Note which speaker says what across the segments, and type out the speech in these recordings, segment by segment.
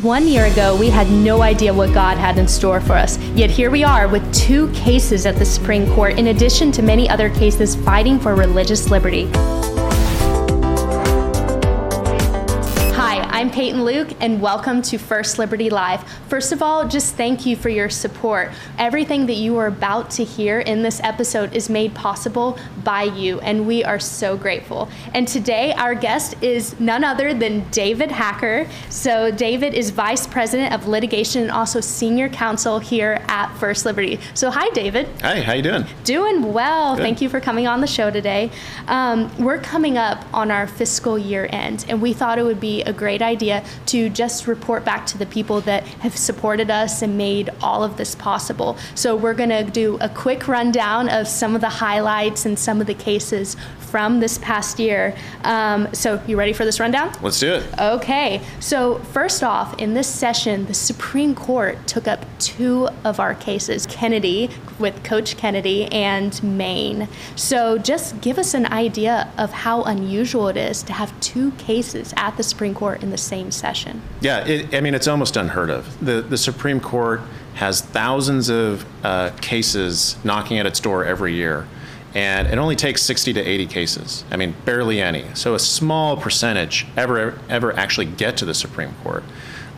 Speaker 1: One year ago, we had no idea what God had in store for us. Yet here we are with two cases at the Supreme Court, in addition to many other cases fighting for religious liberty. I'm Peyton Luke, and welcome to First Liberty Live. First of all, just thank you for your support. Everything that you are about to hear in this episode is made possible by you, and we are so grateful. And today, our guest is none other than David Hacker. So, David is Vice President of Litigation and also Senior Counsel here at First Liberty. So, hi, David.
Speaker 2: Hi, how you doing?
Speaker 1: Doing well. Good. Thank you for coming on the show today. Um, we're coming up on our fiscal year end, and we thought it would be a great idea idea to just report back to the people that have supported us and made all of this possible. So we're going to do a quick rundown of some of the highlights and some of the cases from this past year. Um, so, you ready for this rundown?
Speaker 2: Let's do it.
Speaker 1: Okay. So, first off, in this session, the Supreme Court took up two of our cases Kennedy with Coach Kennedy and Maine. So, just give us an idea of how unusual it is to have two cases at the Supreme Court in the same session.
Speaker 2: Yeah, it, I mean, it's almost unheard of. The, the Supreme Court has thousands of uh, cases knocking at its door every year and it only takes 60 to 80 cases. I mean, barely any. So a small percentage ever ever actually get to the Supreme Court.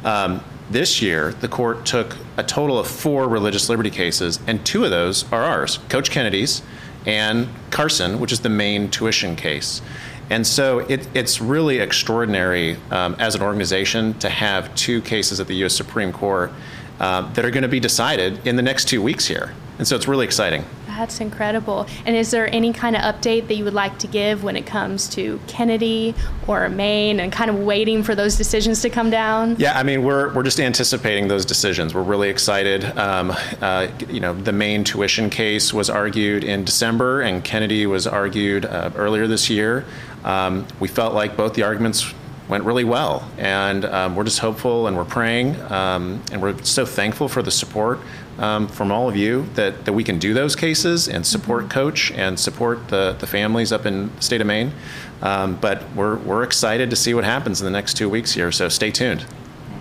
Speaker 2: Um, this year, the court took a total of four religious liberty cases, and two of those are ours Coach Kennedy's and Carson, which is the Maine tuition case. And so it, it's really extraordinary um, as an organization to have two cases at the U.S. Supreme Court uh, that are going to be decided in the next two weeks here. And so it's really exciting.
Speaker 1: That's incredible. And is there any kind of update that you would like to give when it comes to Kennedy or Maine and kind of waiting for those decisions to come down?
Speaker 2: Yeah, I mean, we're, we're just anticipating those decisions. We're really excited. Um, uh, you know, the Maine tuition case was argued in December, and Kennedy was argued uh, earlier this year. Um, we felt like both the arguments went really well. And um, we're just hopeful and we're praying. Um, and we're so thankful for the support um, from all of you that, that we can do those cases and support mm-hmm. Coach and support the, the families up in the state of Maine. Um, but we're, we're excited to see what happens in the next two weeks here, so stay tuned.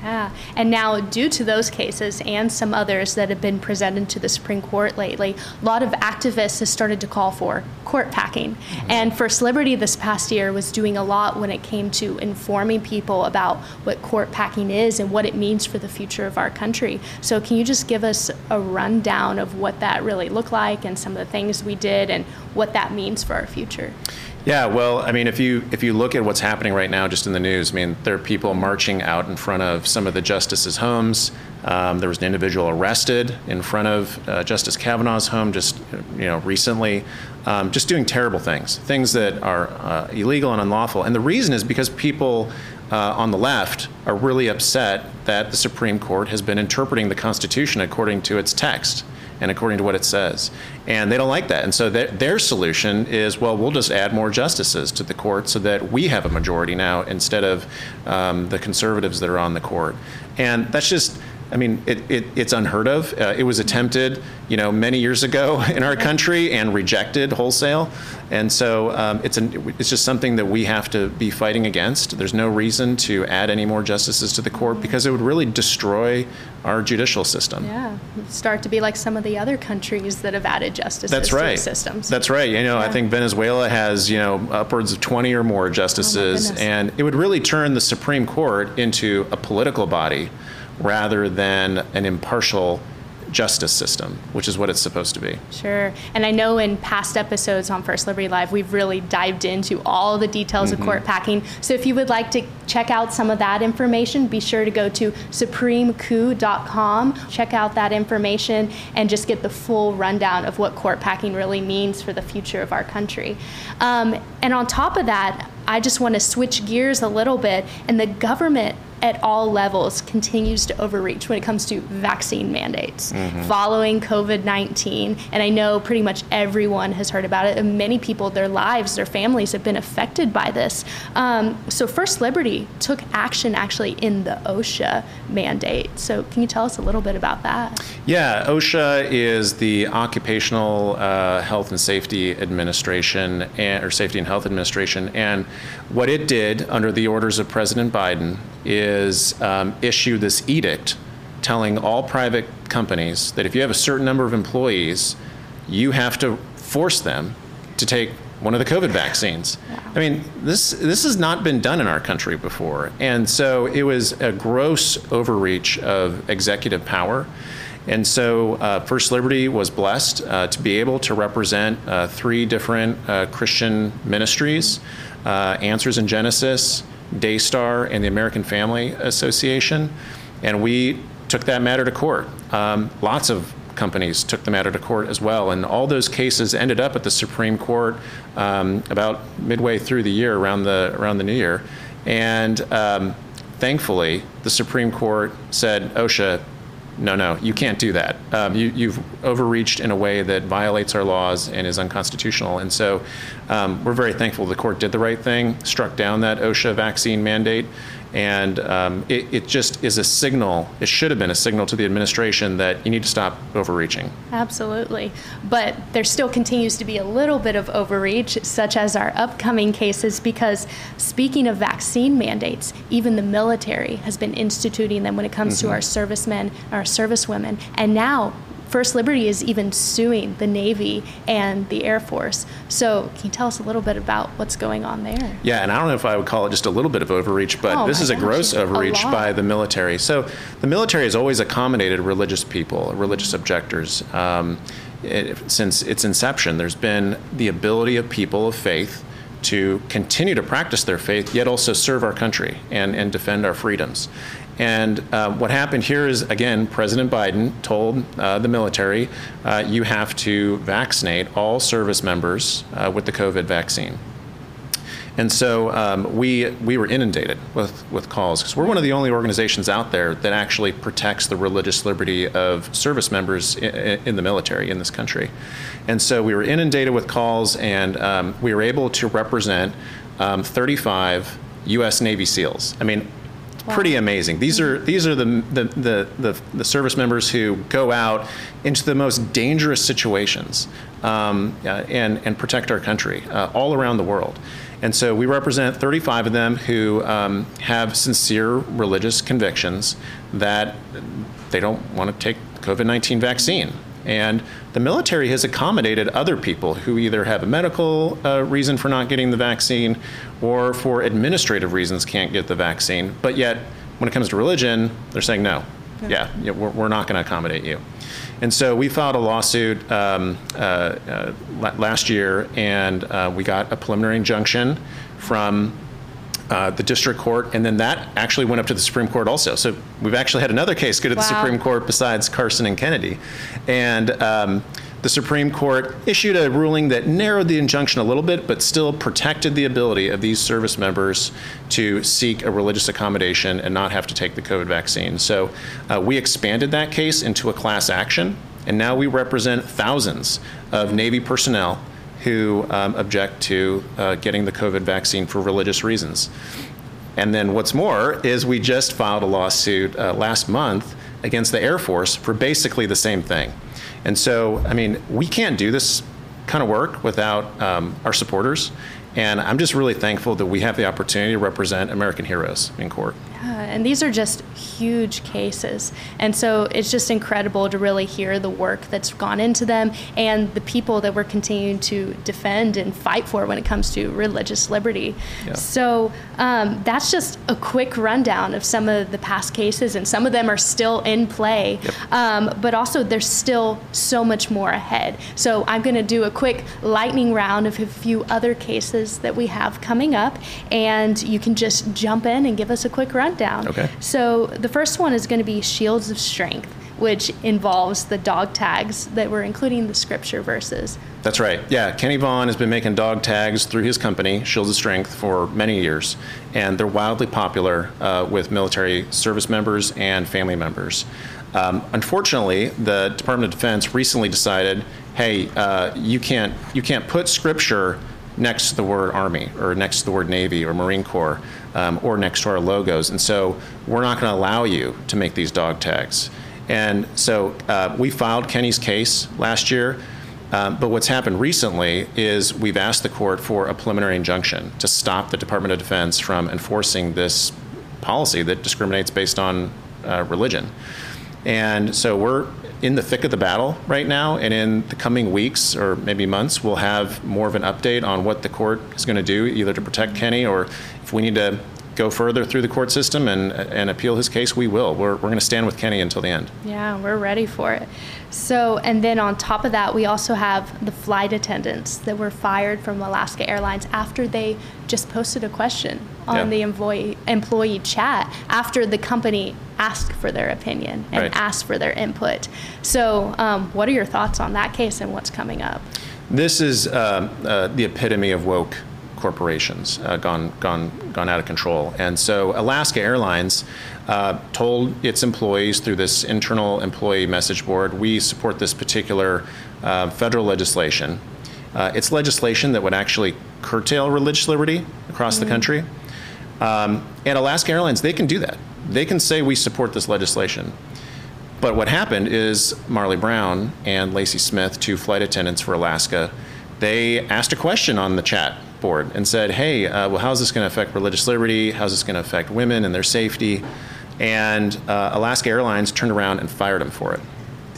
Speaker 1: Yeah. And now, due to those cases and some others that have been presented to the Supreme Court lately, a lot of activists have started to call for court packing. Mm-hmm. And First Liberty this past year was doing a lot when it came to informing people about what court packing is and what it means for the future of our country. So, can you just give us a rundown of what that really looked like and some of the things we did and what that means for our future?
Speaker 2: Yeah, well, I mean, if you if you look at what's happening right now, just in the news, I mean, there are people marching out in front of some of the justices' homes. Um, there was an individual arrested in front of uh, Justice Kavanaugh's home just you know recently, um, just doing terrible things, things that are uh, illegal and unlawful. And the reason is because people uh, on the left are really upset that the Supreme Court has been interpreting the Constitution according to its text and according to what it says. And they don't like that. And so their, their solution is well, we'll just add more justices to the court so that we have a majority now instead of um, the conservatives that are on the court. And that's just I mean, it, it, it's unheard of. Uh, it was attempted, you know, many years ago in our country and rejected wholesale. And so um, it's, an, it's just something that we have to be fighting against. There's no reason to add any more justices to the court because it would really destroy our judicial system.
Speaker 1: Yeah, start to be like some of the other countries that have added justices
Speaker 2: That's right.
Speaker 1: to systems.
Speaker 2: That's right. You know, yeah. I think Venezuela has, you know, upwards of 20 or more justices. Oh and it would really turn the Supreme Court into a political body rather than an impartial justice system, which is what it's supposed to be.
Speaker 1: Sure. And I know in past episodes on First Liberty Live, we've really dived into all the details mm-hmm. of court packing. So if you would like to check out some of that information, be sure to go to supremecoup.com, check out that information, and just get the full rundown of what court packing really means for the future of our country. Um, and on top of that, I just want to switch gears a little bit, and the government at all levels continues to overreach when it comes to vaccine mandates mm-hmm. following COVID 19. And I know pretty much everyone has heard about it, and many people, their lives, their families have been affected by this. Um, so, First Liberty took action actually in the OSHA mandate. So, can you tell us a little bit about that?
Speaker 2: Yeah, OSHA is the Occupational uh, Health and Safety Administration, and, or Safety and Health Administration. And what it did under the orders of President Biden is is um, issue this edict telling all private companies that if you have a certain number of employees, you have to force them to take one of the COVID vaccines. I mean, this this has not been done in our country before, and so it was a gross overreach of executive power. And so uh, First Liberty was blessed uh, to be able to represent uh, three different uh, Christian ministries uh, Answers in Genesis, Daystar, and the American Family Association. And we took that matter to court. Um, lots of companies took the matter to court as well. And all those cases ended up at the Supreme Court um, about midway through the year, around the, around the new year. And um, thankfully, the Supreme Court said, OSHA, no, no, you can't do that. Um, you, you've overreached in a way that violates our laws and is unconstitutional. And so um, we're very thankful the court did the right thing, struck down that OSHA vaccine mandate. And um, it, it just is a signal, it should have been a signal to the administration that you need to stop overreaching.
Speaker 1: Absolutely. But there still continues to be a little bit of overreach, such as our upcoming cases, because speaking of vaccine mandates, even the military has been instituting them when it comes to our servicemen, our servicewomen. And now First Liberty is even suing the Navy and the Air Force. So, can you tell us a little bit about what's going on there?
Speaker 2: Yeah, and I don't know if I would call it just a little bit of overreach, but
Speaker 1: Oh
Speaker 2: this is a gross overreach
Speaker 1: lot.
Speaker 2: by the military. So the military has always accommodated religious people, religious objectors. Um, it, since its inception, there's been the ability of people of faith to continue to practice their faith, yet also serve our country and, and defend our freedoms. And uh, what happened here is, again, President Biden told uh, the military, uh, you have to vaccinate all service members uh, with the COVID vaccine. And so um, we we were inundated with with calls because we're one of the only organizations out there that actually protects the religious liberty of service members in, in the military in this country. And so we were inundated with calls, and um, we were able to represent um, 35 U.S. Navy SEALs. I mean. Pretty amazing. These are these are the, the the, the the service members who go out into the most dangerous situations um, uh, and and protect our country uh, all around the world. And so we represent 35 of them who um, have sincere religious convictions that they don't want to take the COVID 19 vaccine. And the military has accommodated other people who either have a medical uh, reason for not getting the vaccine or for administrative reasons can't get the vaccine. But yet, when it comes to religion, they're saying no. Yeah, yeah we're, we're not going to accommodate you. And so we filed a lawsuit um, uh, uh, last year, and uh, we got a preliminary injunction from uh, the district court, and then that actually went up to the Supreme Court also. So we've actually had another case go to the Supreme Court besides Carson and Kennedy. And um, the Supreme Court issued a ruling that narrowed the injunction a little bit, but still protected the ability of these service members to seek a religious accommodation and not have to take the COVID vaccine. So uh, we expanded that case into a class action, and now we represent thousands of Navy personnel who um, object to uh, getting the COVID vaccine for religious reasons. And then what's more is we just filed a lawsuit uh, last month against the Air Force for basically the same thing. And so, I mean, we can't do this kind of work without um, our supporters. And I'm just really thankful that we have the opportunity to represent American heroes in court.
Speaker 1: Yeah, and these are just huge cases. And so it's just incredible to really hear the work that's gone into them and the people that we're continuing to defend and fight for when it comes to religious liberty.
Speaker 2: Yeah.
Speaker 1: So um, that's just a quick rundown of some of the past cases, and some of them are still in play. Um, but also, there's still so much more ahead. So I'm going to do a quick lightning round of a few other cases that we have coming up, and you can just jump in and give us a quick rundown.
Speaker 2: Okay.
Speaker 1: So the first one is going to be Shields of Strength, which involves the dog tags that we're including the scripture verses.
Speaker 2: That's right. Yeah, Kenny Vaughn has been making dog tags through his company, Shields of Strength, for many years, and they're wildly popular uh, with military service members and family members. Um, unfortunately, the Department of Defense recently decided, hey, uh, you can't you can't put scripture next to the word Army or next to the word Navy or Marine Corps um, or next to our logos, and so we're not going to allow you to make these dog tags. And so uh, we filed Kenny's case last year. Um, but what's happened recently is we've asked the court for a preliminary injunction to stop the Department of Defense from enforcing this policy that discriminates based on uh, religion. And so we're in the thick of the battle right now, and in the coming weeks or maybe months, we'll have more of an update on what the court is going to do, either to protect Kenny or if we need to go further through the court system and, and appeal his case, we will. We're, we're going to stand with Kenny until the end.
Speaker 1: Yeah, we're ready for it. So, and then on top of that, we also have the flight attendants that were fired from Alaska Airlines after they just posted a question on
Speaker 2: Yeah.
Speaker 1: the employee, employee chat after the company asked for their opinion and
Speaker 2: Right.
Speaker 1: asked for their input. So, um, what are your thoughts on that case and what's coming up?
Speaker 2: This is uh, uh, the epitome of woke corporations uh, gone gone gone out of control. And so Alaska Airlines uh, told its employees through this internal employee message board, we support this particular uh, federal legislation. Uh, it's legislation that would actually curtail religious liberty across the country. Um, and Alaska Airlines, they can do that. They can say we support this legislation. But what happened is Marley Brown and Lacey Smith, two flight attendants for Alaska, they asked a question on the chat board and said, "Hey, uh, well, how's this going to affect religious liberty? How's this going to affect women and their safety?" And uh, Alaska Airlines turned around and fired them for it.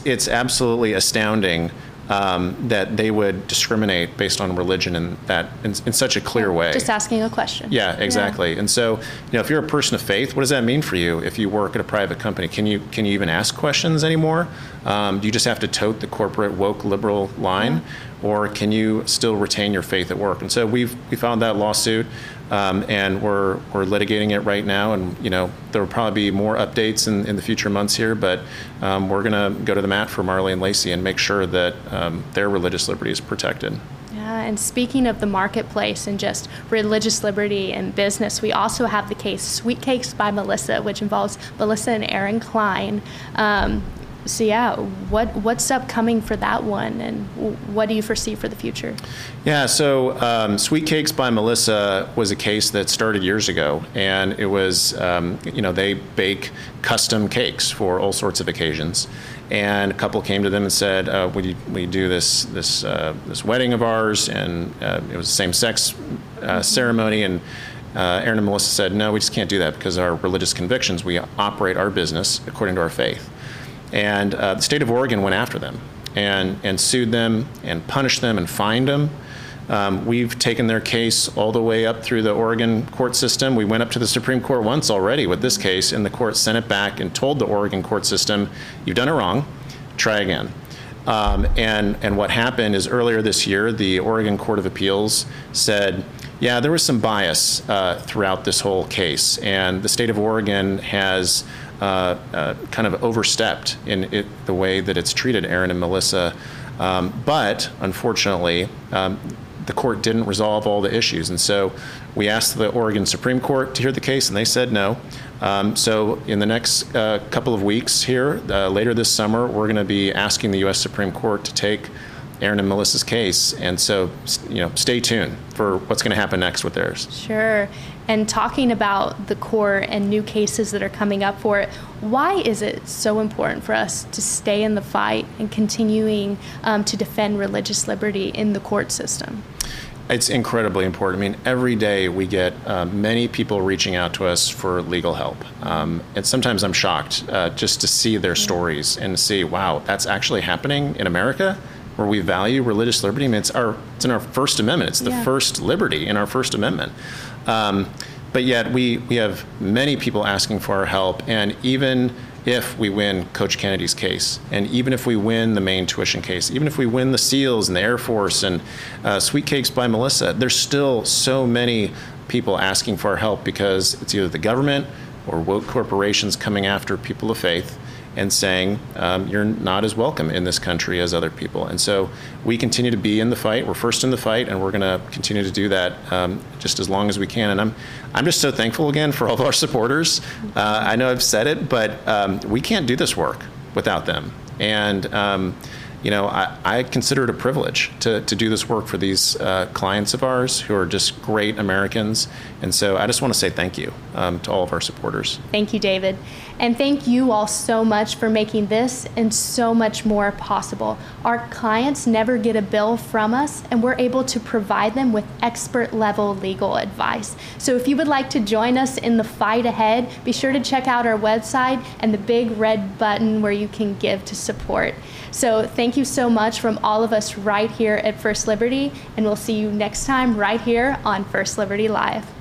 Speaker 2: It's absolutely astounding um, that they would discriminate based on religion in that in, in such a clear way.
Speaker 1: Just asking a question.
Speaker 2: Yeah, exactly. And so, you know, if you're a person of faith, what does that mean for you? If you work at a private company, can you can you even ask questions anymore? Um, do you just have to tote the corporate woke liberal line, or can you still retain your faith at work? And so we've we found that lawsuit, um, and we're we're litigating it right now. And you know, there will probably be more updates in, in the future months here, but um, we're going to go to the mat for Marley and Lacey and make sure that um, their religious liberty is protected.
Speaker 1: Yeah, and speaking of the marketplace and just religious liberty and business, we also have the case Sweet Cakes by Melissa, which involves Melissa and Aaron Klein. Um, so yeah, what what's upcoming for that one, and what do you foresee for the future?
Speaker 2: Yeah, so um, Sweet Cakes by Melissa was a case that started years ago, and it was, um, you know, they bake custom cakes for all sorts of occasions. And a couple came to them and said, uh, "Would you, will do this this uh, this wedding of ours?" And uh, it was a same-sex uh, ceremony, and uh, Aaron and Melissa said, "No, we just can't do that because our religious convictions. We operate our business according to our faith." And uh, the state of Oregon went after them and, and sued them and punished them and fined them. Um, we've taken their case all the way up through the Oregon court system. We went up to the Supreme Court once already with this case, and the court sent it back and told the Oregon court system, you've done it wrong, try again. Um, and, and what happened is earlier this year, the Oregon Court of Appeals said, yeah, there was some bias uh, throughout this whole case, and the state of Oregon has kind of overstepped in it, the way that it's treated Aaron and Melissa. Um, but unfortunately, um, the court didn't resolve all the issues. And so we asked the Oregon Supreme Court to hear the case, and they said no. Um, so in the next uh, couple of weeks here, uh, later this summer, we're going to be asking the U.S. Supreme Court to take Aaron and Melissa's case. And so, you know, stay tuned for what's going to happen next with theirs.
Speaker 1: Sure. And talking about the court and new cases that are coming up for it, why is it so important for us to stay in the fight and continuing um, to defend religious liberty in the court system?
Speaker 2: It's incredibly important. I mean, every day we get uh, many people reaching out to us for legal help. Um, and sometimes I'm shocked uh, just to see their stories and see, wow, that's actually happening in America where we value religious liberty. I mean, it's, our, it's in our First Amendment, it's the
Speaker 1: Yeah.
Speaker 2: first liberty in our First Amendment. Um, but yet we, we have many people asking for our help. And even if we win Coach Kennedy's case, and even if we win the Maine tuition case, even if we win the SEALs and the Air Force and uh, Sweet Cakes by Melissa, there's still so many people asking for our help because it's either the government or woke corporations coming after people of faith and saying um, you're not as welcome in this country as other people. And so we continue to be in the fight. We're first in the fight, and we're going to continue to do that um, just as long as we can. And I'm, I'm just so thankful again for all of our supporters. Uh, I know I've said it, but um, we can't do this work without them. And um, you know, I, I consider it a privilege to, to do this work for these uh, clients of ours who are just great Americans. And so I just want to say thank you um, to all of our supporters.
Speaker 1: Thank you, David. And thank you all so much for making this and so much more possible. Our clients never get a bill from us, and we're able to provide them with expert level legal advice. So if you would like to join us in the fight ahead, be sure to check out our website and the big red button where you can give to support. So thank you so much from all of us right here at First Liberty, and we'll see you next time right here on First Liberty Live.